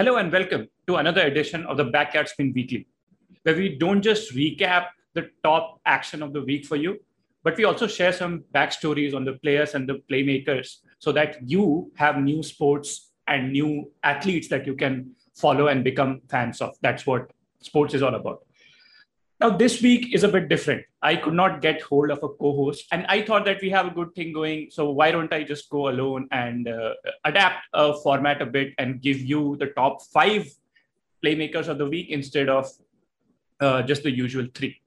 Hello and welcome to another edition of the Backyard Spin Weekly, where we don't just recap the top action of the week for you, but we also share some backstories on the players and the playmakers so that you have new sports and new athletes that you can follow and become fans of. That's what sports is all about. Now, this week is a bit different. I could not get hold of a co host, and I thought that we have a good thing going. So, why don't I just go alone and uh, adapt a format a bit and give you the top five playmakers of the week instead of uh, just the usual three?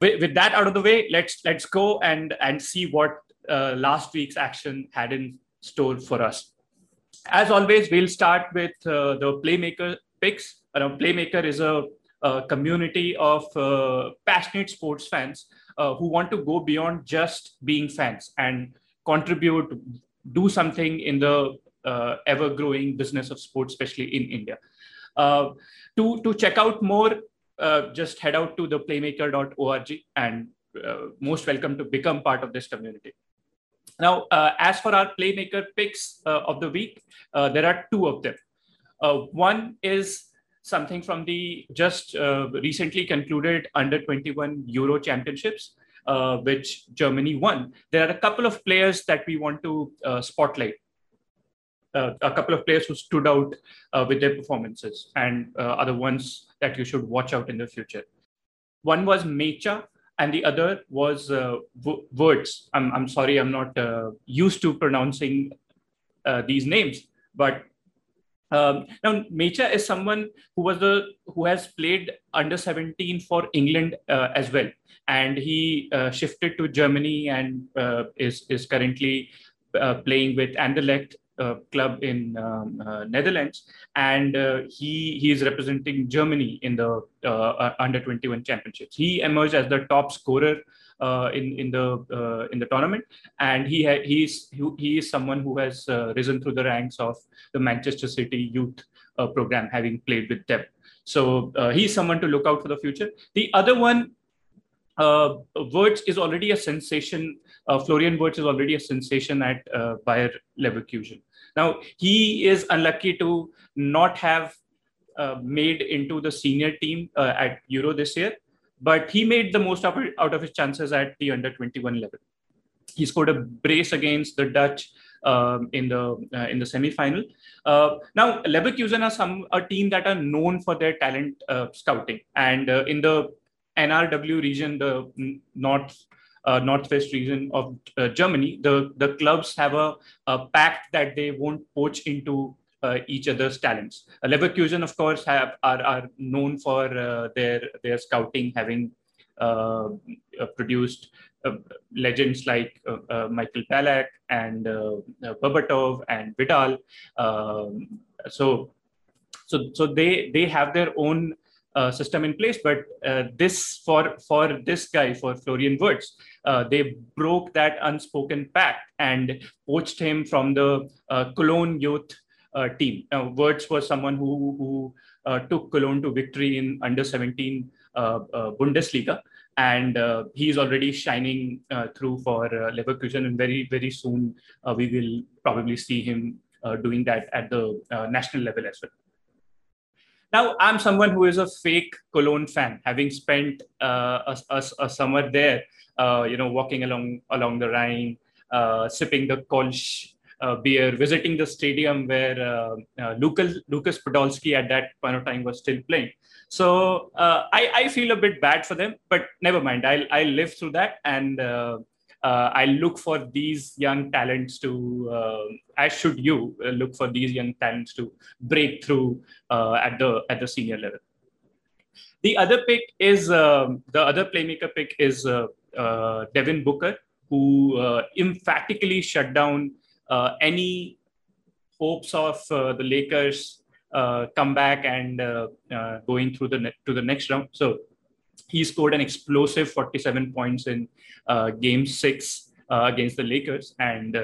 With, with, that out of the way, let's let's go and and see what uh, last week's action had in store for us. As always, we'll start with uh, the playmaker picks. A playmaker is a community of uh, passionate sports fans uh, who want to go beyond just being fans and contribute, do something in the uh, ever growing business of sports, especially in India. Uh, to, to check out more, uh, just head out to the playmaker.org and uh, most welcome to become part of this community. Now, as for our playmaker picks of the week, there are two of them. one is something from the just uh, recently concluded under 21 Euro Championships, uh, which Germany won. There are a couple of players that we want to uh, spotlight. Uh, a couple of players who stood out uh, with their performances and uh, other ones that you should watch out in the future. One was Nmecha, and the other was uh, Wirtz. I'm, I'm sorry, I'm not used to pronouncing these names, but um, now, Nmecha is someone who was the who has played under 17 for England uh, as well, and he uh, shifted to Germany and uh, is is currently uh, playing with Anderlecht uh, club in um, uh, Netherlands, and he he is representing Germany in the under 21 championships. He emerged as the top scorer in in the uh, in the tournament, and he ha- he, he is someone who has uh, risen through the ranks of the Manchester City youth uh, program, having played with them. So uh, he's someone to look out for the future. The other one, uh, Wirtz is already a sensation. Florian Wirtz is already a sensation at Bayer Leverkusen. Now he is unlucky to not have uh, made into the senior team uh, at Euro this year but he made the most of it, out of his chances at the under 21 level. He scored a brace against the Dutch um, in the uh, in the semi-final. Uh, now, Leverkusen are some a team that are known for their talent uh, scouting, and uh, in the NRW region, the north uh, northwest region of uh, Germany, the the clubs have a, a pact that they won't poach into uh, each other's talents. Uh, Leverkusen, of course, have are, are known for uh, their their scouting, having uh, uh, produced uh, legends like Michael Ballack and Berbatov and Vidal. Um, so, so so they they have their own uh, system in place. But uh, this for for this guy for Florian Wirtz, uh, they broke that unspoken pact and poached him from the Cologne youth team. Now, Wirtz was someone who, who uh, took Cologne to victory in under 17 uh, Bundesliga. And he's already shining through for Leverkusen, and very, very soon we will probably see him doing that at the national level as well. Now, I'm someone who is a fake Cologne fan, having spent uh, a, a, a, summer there, uh, you know, walking along along the Rhine, uh, sipping the Kolsch uh, beer, visiting the stadium where uh, uh, Lucas, Lucas Podolski at that point of time was still playing. So uh, I, I feel a bit bad for them, but never mind. I'll, I'll live through that and uh, uh, I look for these young talents to, as should you, look for these young talents to break through at the at the senior level. The other pick is the other playmaker pick is Devin Booker, who emphatically shut down uh, Uh, any hopes of uh, the Lakers uh, come back and uh, uh, going through the ne- to the next round. So he scored an explosive 47 points in Game Six against the Lakers and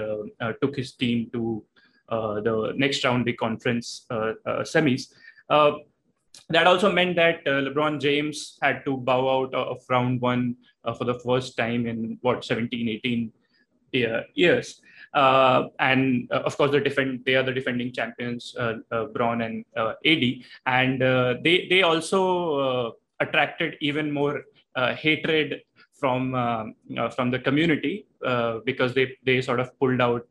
took his team to the next round, the conference semis that also meant that uh, LeBron James had to bow out of round one uh, for the first time in what 17, 18 years. Uh, and uh, of course, the defend they are the defending champions, uh, uh Bron and uh, AD, and uh, they they also attracted even more hatred from from the community because they they sort of pulled out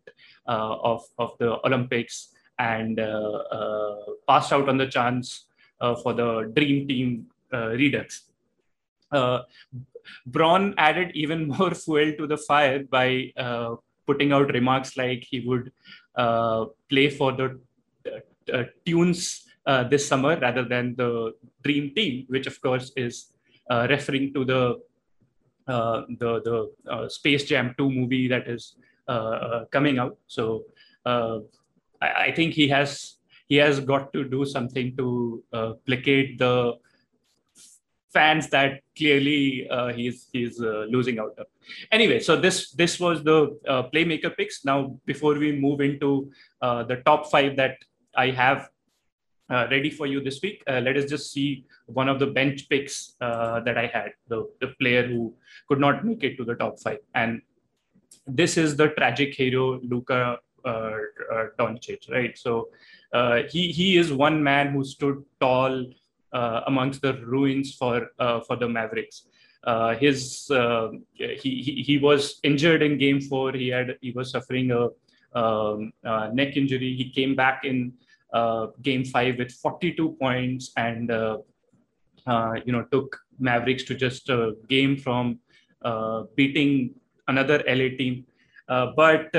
of of the Olympics and passed out on the chance for the dream team redux. Bron added even more fuel to the fire by uh, putting out remarks like he would uh, play for the uh, uh tunes uh, this summer rather than the dream team, which of course is uh, referring to the the the Space Jam 2 movie that is coming out. So I, I, think he has he has got to do something to placate the fans that clearly uh, he's he's uh, losing out of. Anyway, so this this was the uh, playmaker picks. Now, before we move into uh, the top five that I have uh, ready for you this week, uh, let us just see one of the bench picks that I had. The the player who could not make it to the top five, and this is the tragic hero Luka uh, Doncic, right? So he he is one man who stood tall amongst the ruins for uh, for the Mavericks. Uh, his he, he, he was injured in Game Four. He had he was suffering a um, neck injury. He came back in Game Five with 42 points and you know took Mavericks to just a game from beating another LA team. but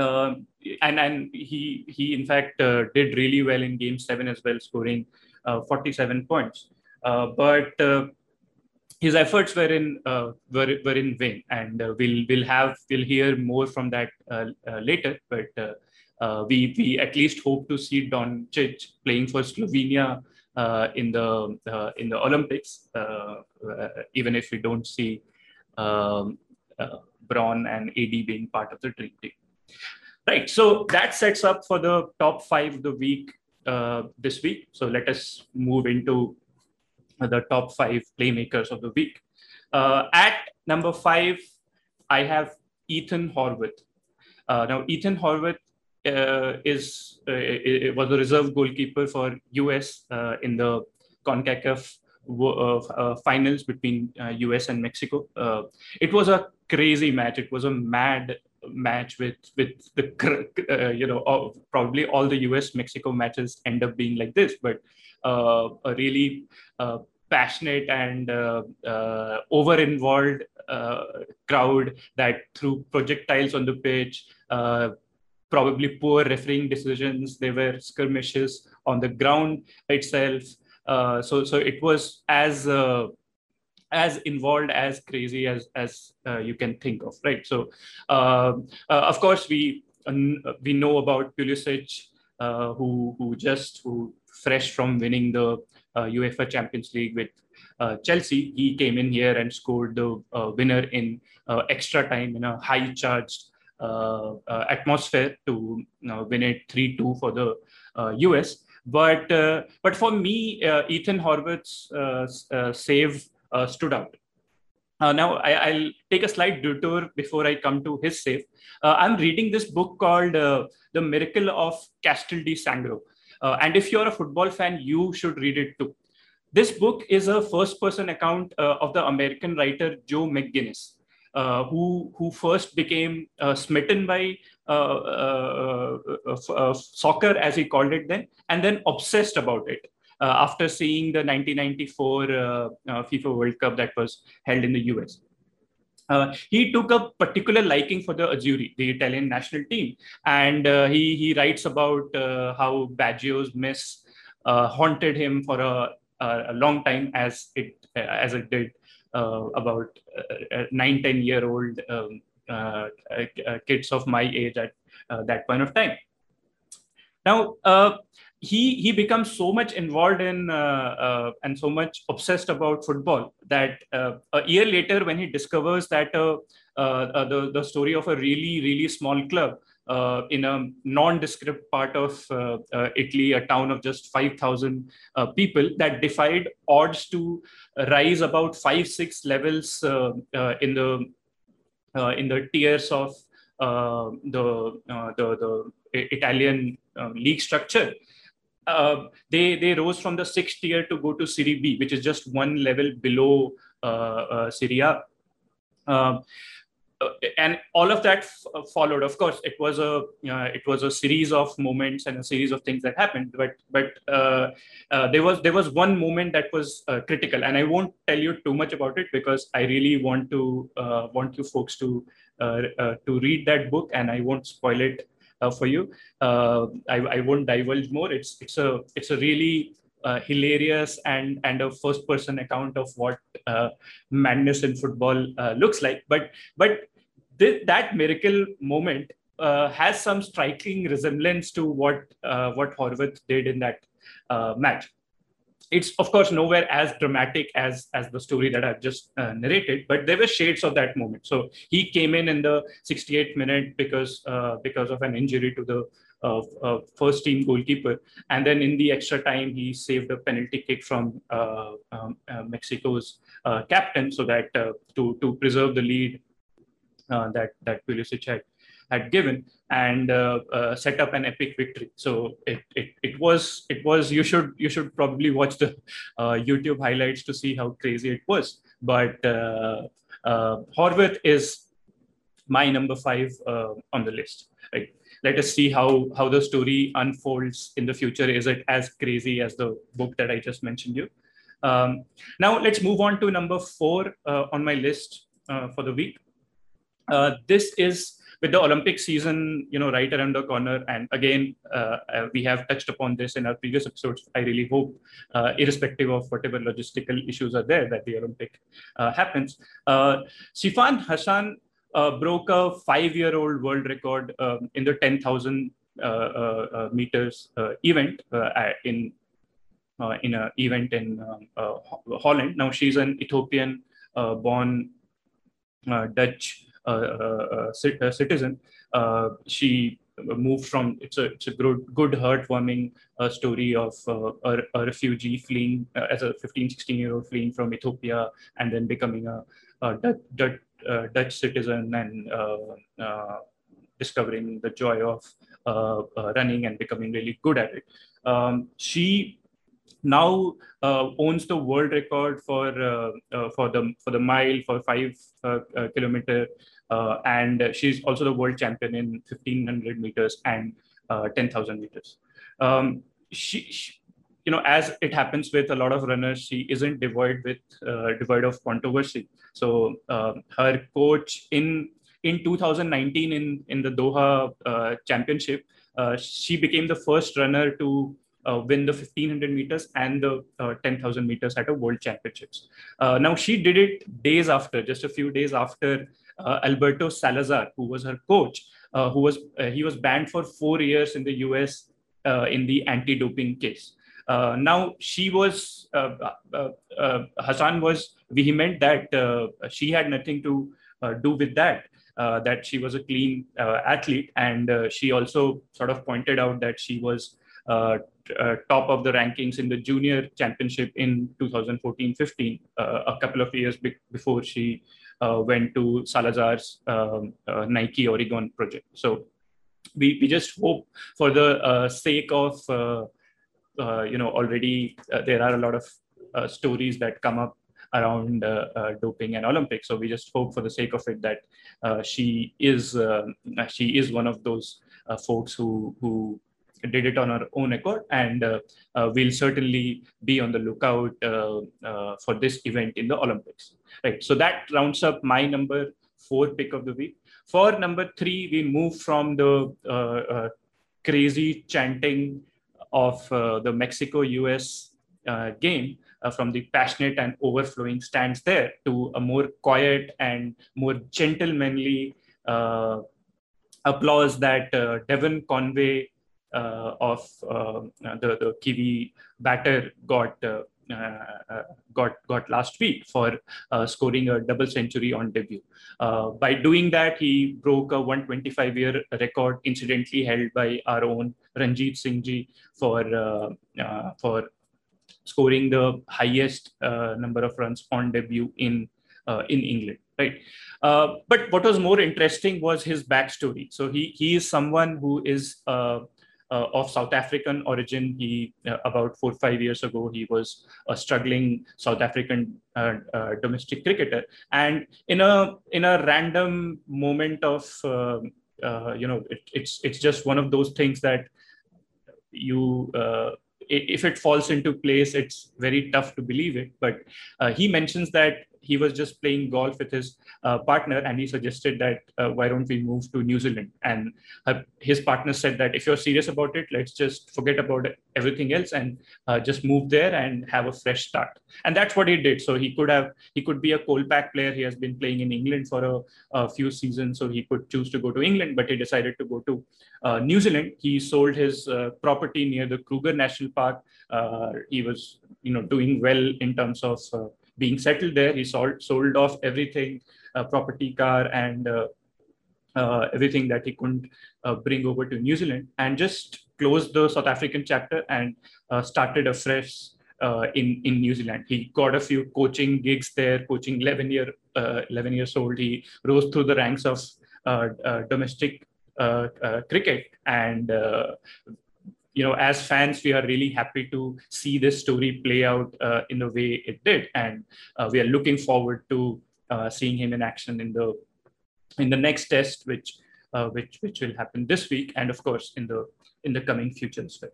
uh, and and he he in fact uh, did really well in game seven as well scoring uh, 47 points. Uh, but uh, his efforts were in were, were in vain, and we'll we'll have we'll hear more from that later. But we we at least hope to see Doncic playing for Slovenia uh, in the uh, in the Olympics, uh, even if we don't see um, Bron and AD being part of the dream team. Right, so that sets up for the top five of the week uh, this week. So let us move into the top five playmakers of the week. Uh, at number five, I have Ethan Horvath. Uh, now, Ethan Horvath uh, is uh, was the reserve goalkeeper for US uh, in the CONCACAF finals between US and Mexico. it was a crazy match. It was a mad match with with the uh, you know all, probably all the US Mexico matches end up being like this, but uh, a really uh, passionate and uh, uh, over involved uh, crowd that threw projectiles on the pitch. probably poor refereeing decisions. There were skirmishes on the ground itself. so, so it was as as involved as crazy as as uh, you can think of right? So uh, uh, of course we we know about Pulisic uh, who who just who fresh from winning the UEFA uh, Champions League with uh, Chelsea. He came in here and scored the winner in extra time in a high charged atmosphere to win it 3-2 for the US but but for me Ethan Horvath's save uh, stood out. Uh, now, I, will take a slight detour before I come to his save. Uh, I'm reading this book called uh, The Miracle of Castel di Sangro. Uh, and if you're a football fan, you should read it too. This book is a first person account uh, of the American writer Joe McGinniss, who, who first became smitten by soccer, as he called it then, and then obsessed about it. Uh, after seeing the 1994 uh, uh, FIFA World Cup that was held in the US. Uh, he took a particular liking for the Azzurri, the Italian national team, and uh, he he writes about uh, how Baggio's miss haunted him for a, a, long time, as it as it did about nine ten year old um, kids of my age at that point of time. Now, he he becomes so much involved in uh, uh, and so much obsessed about football that uh, a year later when he discovers that uh, uh, uh, the the story of a really really small club in a nondescript part of Italy, a town of just five thousand people, that defied odds to rise about five six levels in the in the tiers of the, the the Italian league structure, uh, they they rose from the sixth tier to go to Serie B, which is just one level below uh, uh Serie A. Um, uh, and all of that f- uh, followed. Of course, it was a it was a series of moments and a series of things that happened. But but there was there was one moment that was critical, and I won't tell you too much about it because I really want to want you folks to to read that book, and I won't spoil it uh, for you. Uh, I, I won't divulge more. It's it's a it's a really uh, hilarious and and a first person account of what uh, madness in football uh, looks like but but th- that miracle moment uh, has some striking resemblance to what what Horvath did in that match it's of course nowhere as dramatic as as the story that I've just uh, narrated, but there were shades of that moment. So he came in in the 68th minute because uh, because of an injury to the uh, uh first team goalkeeper, and then in the extra time he saved a penalty kick from uh, um, uh, Mexico's captain, so that to to preserve the lead that that Pulisic had had given and uh, uh, set up an epic victory. So it, it, it was it was you should you should probably watch the uh, YouTube highlights to see how crazy it was. But uh, uh, Horvath is my number five uh, on the list. Right? Let us see how how the story unfolds in the future. Is it as crazy as the book that I just mentioned you? Um, now let's move on to number four on my list for the week. this is with the Olympic season, you know, right around the corner, and again, uh, uh, we have touched upon this in our previous episodes. I really hope, uh, irrespective of whatever logistical issues are there, that the Olympic uh, happens. Uh, Sifan Hassan uh, broke a five-year-old world record um, in the 10,000 meters event in in an event in Holland. Now she's an Ethiopian-born Dutch citizen. Uh, she moved from it's a it's a good good heartwarming uh, story of uh, a, a, refugee fleeing uh, as a 15 16 year old fleeing from Ethiopia and then becoming a, a Dutch, Dutch, uh, Dutch, citizen and discovering the joy of running and becoming really good at it. Um, she now uh, owns the world record for uh, uh, for the for the mile for five kilometer, and she's also the world champion in 1500 meters and 10,000 meters. Um, she, she, you know, as it happens with a lot of runners, she isn't devoid with devoid of controversy. So her coach in in 2019 in in the Doha uh, Championship, uh, she became the first runner to uh, Uh, win the 1500 meters and the uh, 10,000 meters at a world championships. Uh, now she did it days after, just a few days after uh, Alberto Salazar, who was her coach, uh, who was uh, he was banned for four years in the U.S. Uh, in the anti-doping case. Uh, now she was Hassan was vehement that she had nothing to do with that. that she was a clean athlete, and she also sort of pointed out that she was uh, uh, top of the rankings in the junior championship in 2014-15, uh, a couple of years be- before she uh, went to Salazar's um, uh, Nike Oregon project. So we, we just hope for the sake of, you know, already there are a lot of stories that come up around uh, uh, doping and Olympics. So we just hope, for the sake of it, that uh, she is she is one of those folks who who did it on our own accord, and uh, uh, we'll certainly be on the lookout uh, for this event in the Olympics. Right. So that rounds up my number four pick of the week. For number three, we move from the crazy chanting of the Mexico-US game uh, from the passionate and overflowing stands there to a more quiet and more gentlemanly uh, applause that uh, Devon Conway uh, Uh, of um, uh, the, the Kiwi batter got uh, uh got got last week for uh, scoring a double century on debut. by doing that, he broke a 125-year record, incidentally held by our own Ranjitsinhji for for scoring the highest uh, number of runs on debut in in England, right? but what was more interesting was his backstory. So he he is someone who is uh, of South African origin. He uh, about four or five years ago he was a struggling South African uh, uh domestic cricketer, and in a in a random moment of um, uh, you know it, it's it's just one of those things that you uh, if it falls into place, it's very tough to believe it. But he mentions that he was just playing golf with his uh, partner and he suggested that uh, why don't we move to New Zealand? And uh, his partner said that if you're serious about it, let's just forget about everything else and uh, just move there and have a fresh start. And that's what he did. So he could have, he could be a Kolpak player. He has been playing in England for a, a few seasons. So he could choose to go to England, but he decided to go to uh, New Zealand. He sold his uh, property near the Kruger National Park. he was, you know, doing well in terms of being settled there. He sold, sold off everything, uh, property, car, and uh, uh, everything that he couldn't uh, bring over to New Zealand, and just closed the South African chapter and uh, started afresh uh, in in New Zealand. He got a few coaching gigs there, coaching 11 year 11 years old. He rose through the ranks of domestic cricket and you know, as fans, we are really happy to see this story play out uh, in the way it did, and uh, we are looking forward to uh, seeing him in action in the in the next test, which uh, which which will happen this week, and of course in the in the coming future as well.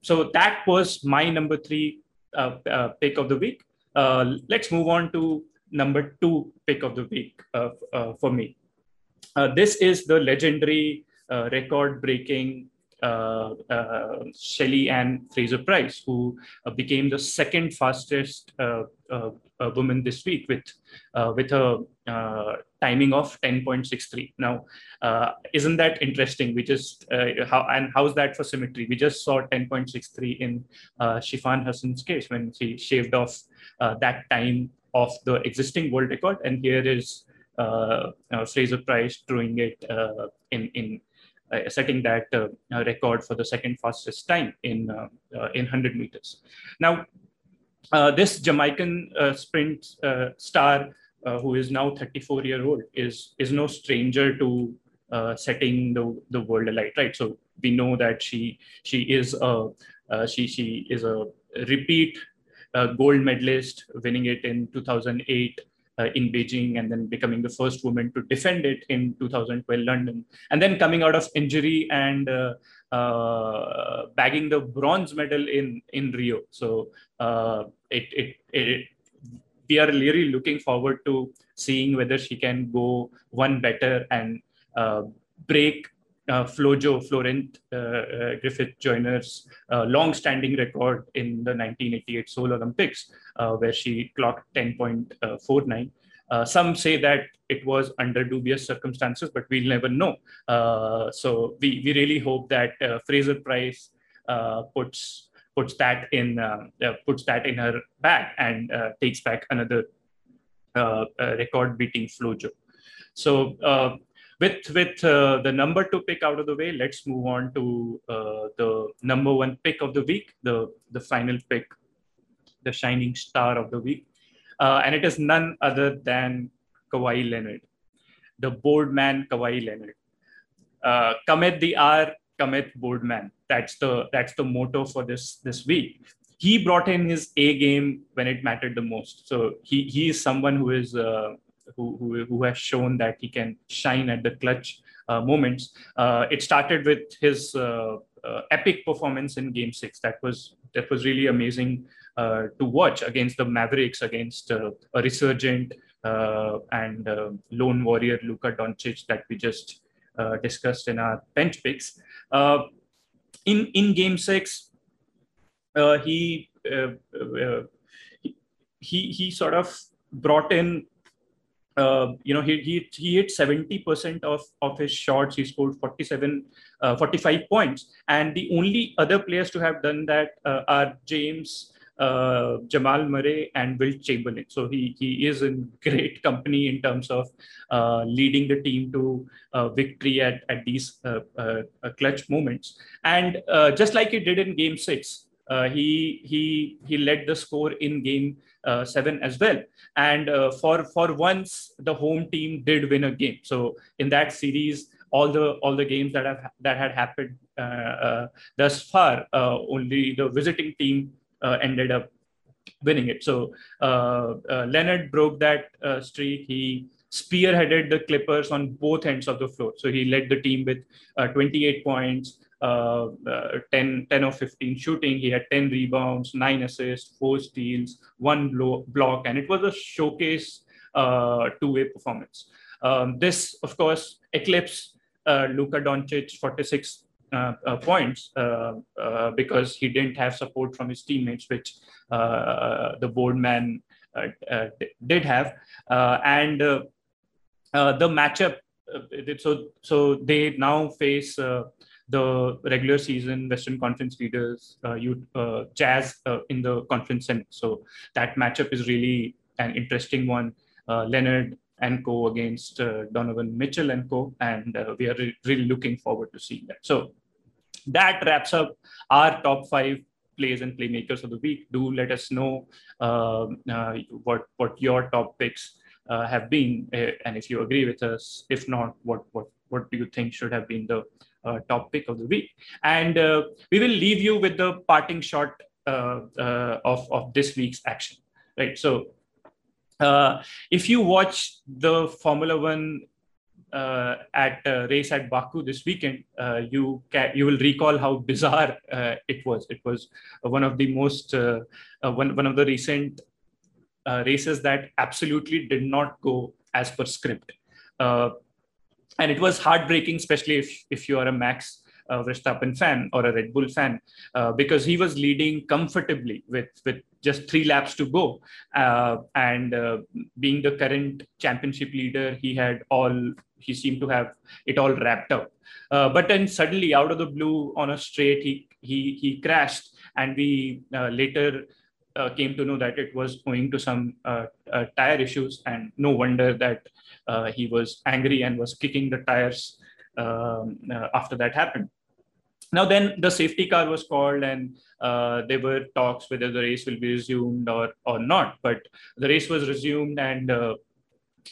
So that was my number three uh, uh, pick of the week. let's move on to number two pick of the week for me. this is the legendary record-breaking uh, uh, Shelly Ann Fraser Pryce, who uh, became the second fastest uh, uh, uh, woman this week with with a timing of 10.63. Now, isn't that interesting? We just how and how's that for symmetry? We just saw 10.63 in Sifan Hassan's case when she shaved off that time of the existing world record, and here is Fraser Pryce doing it in in uh, setting that uh, record for the second fastest time in uh, in 100 meters. Now, this Jamaican sprint star, who is now 34 year old, is is no stranger to setting the the world alight. Right. So we know that she she is a she she is a repeat uh, gold medalist, winning it in 2008, uh, in Beijing and then becoming the first woman to defend it in 2012 London, and then coming out of injury and uh, uh, bagging the bronze medal in in Rio. So uh, it, it, it we are really looking forward to seeing whether she can go one better and uh, break uh, Flojo, Florence uh, uh, Griffith Joyner's uh, long-standing record in the 1988 Seoul Olympics, uh, where she clocked 10.49. Uh, some say that it was under dubious circumstances, but we'll never know. so we, we really hope that Fraser Pryce puts puts that in puts that in her bag and takes back another record-beating Flojo. So with with uh, the number two pick out of the way, let's move on to uh, the number one pick of the week, the the final pick, the shining star of the week, uh, and it is none other than Kawhi Leonard, the boardman Kawhi Leonard. Uh, commit the R, commit boardman. That's the that's the motto for this this week. He brought in his A game when it mattered the most. So he he is someone who is uh, who, who, who has shown that he can shine at the clutch uh, moments. Uh, it started with his uh, uh, epic performance in Game Six. That was that was really amazing uh, to watch against the Mavericks, against a resurgent and lone warrior Luka Doncic that we just discussed in our bench picks. in in Game Six, he, he he sort of brought in uh, you know, he, he, he hit 70% of, of his shots. He scored 47, uh, 45 points. And the only other players to have done that uh, are James, uh, Jamal Murray, and Wilt Chamberlain. So he, he is in great company in terms of uh, leading the team to victory at, at these clutch moments. And just like he did in game six, Uh, he he he led the score in game uh, seven as well. And uh, for for once, the home team did win a game. So in that series, all the all the games that have that had happened uh, uh, thus far, only the visiting team ended up winning it. So Leonard broke that streak. He spearheaded the Clippers on both ends of the floor. So he led the team with uh, 28 points, uh, uh, 10, 10 or 15 shooting. He had 10 rebounds, nine assists, four steals, one blow, block, and it was a showcase uh, two-way performance. Um, this, of course, eclipsed uh, Luka Doncic 46 uh, uh, points uh, because he didn't have support from his teammates, which the board man did have. and the matchup, so so they now face the regular season Western Conference leaders, uh, you uh, Jazz uh, in the conference, center. so that matchup is really an interesting one. Uh, Leonard and co against uh, Donovan Mitchell and co, and uh, we are re- really looking forward to seeing that. So that wraps up our top five plays and playmakers of the week. Do let us know um, what what your top picks have been, and if you agree with us. If not, what what what do you think should have been the topic of the week. And uh, we will leave you with the parting shot uh, of, of this week's action, right? So if you watch the Formula One uh, at uh, race at Baku this weekend, uh, you can, you will recall how bizarre it was. It was one of the most one one of the recent races that absolutely did not go as per script and it was heartbreaking, especially if if you are a Max uh, Verstappen fan or a Red Bull fan, uh, because he was leading comfortably with with just three laps to go, uh, and uh, being the current championship leader, he had all he seemed to have it all wrapped up. Uh, but then suddenly, out of the blue, on a straight, he he he crashed, and we uh, came to know that it was owing to some tire issues, and no wonder that uh, he was angry and was kicking the tires um, uh, after that happened. Now, then the safety car was called, and uh, there were talks whether the race will be resumed or, or not. But the race was resumed, and uh,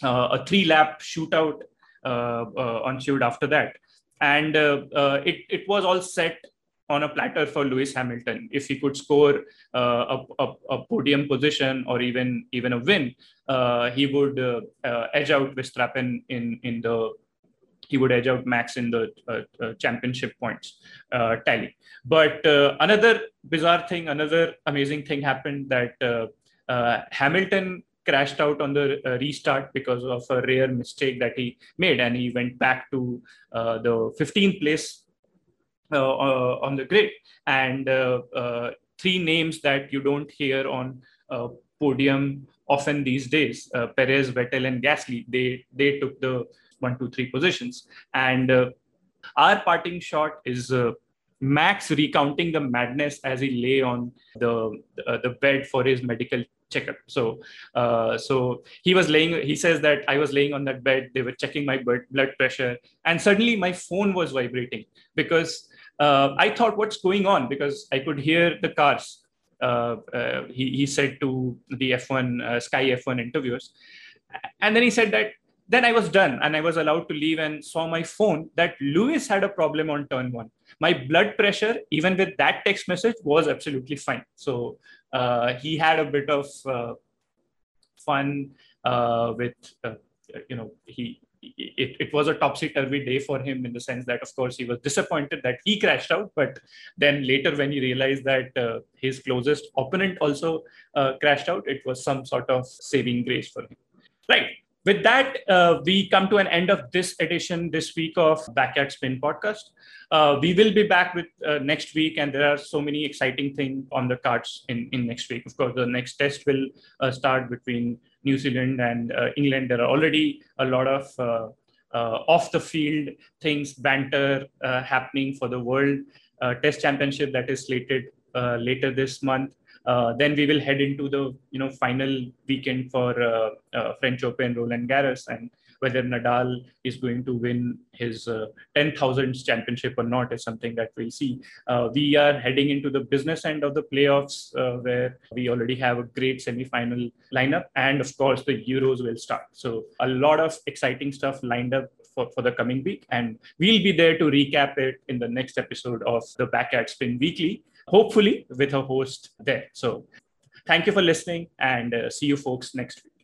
uh, a three lap shootout uh, ensued after that. And it, it was all set on a platter for Lewis Hamilton. If he could score uh, a, a, a, podium position or even even a win, uh, he would uh, uh edge out Verstappen in in the he would edge out Max in the uh, uh, championship points tally. But another bizarre thing, another amazing thing happened that Hamilton crashed out on the restart because of a rare mistake that he made and he went back to the 15th place Uh, uh, on the grid and uh, uh, three names that you don't hear on podium often these days perez vettel and gasly they they took the one two three positions and our parting shot is Max recounting the madness as he lay on the uh, the bed for his medical checkup. So, uh, so he was laying. He says that I was laying on that bed. They were checking my blood pressure, and suddenly my phone was vibrating because uh, I thought, what's going on? Because I could hear the cars. Uh, uh, he, he said to the F1 uh, Sky F1 interviewers, and then he said that then I was done and I was allowed to leave and saw my phone that Lewis had a problem on turn one. My blood pressure, even with that text message, was absolutely fine. So uh, he had a bit of uh, fun with you know he it, it was a topsy-turvy day for him in the sense that of course he was disappointed that he crashed out but then later when he realized that uh, his closest opponent also uh, crashed out it was some sort of saving grace for him right with that, uh, we come to an end of this edition this week of Backyard Spin podcast. Uh, we will be back with uh, next week, and there are so many exciting things on the cards in, in next week. Of course, the next test will uh, start between New Zealand and uh, England. There are already a lot of uh, off the field things, banter happening for the World Test Championship that is slated later this month. Uh, then we will head into the you know final weekend for uh, uh, French Open, Roland Garros, and Whether Nadal is going to win his uh, 10,000th championship or not is something that we'll see. Uh, we are heading into the business end of the playoffs uh, where we already have a great semi-final lineup. And of course, the Euros will start. So a lot of exciting stuff lined up for, for the coming week. And we'll be there to recap it in the next episode of the Backyard Spin Weekly, hopefully with a host there. So thank you for listening and uh, see you folks next week.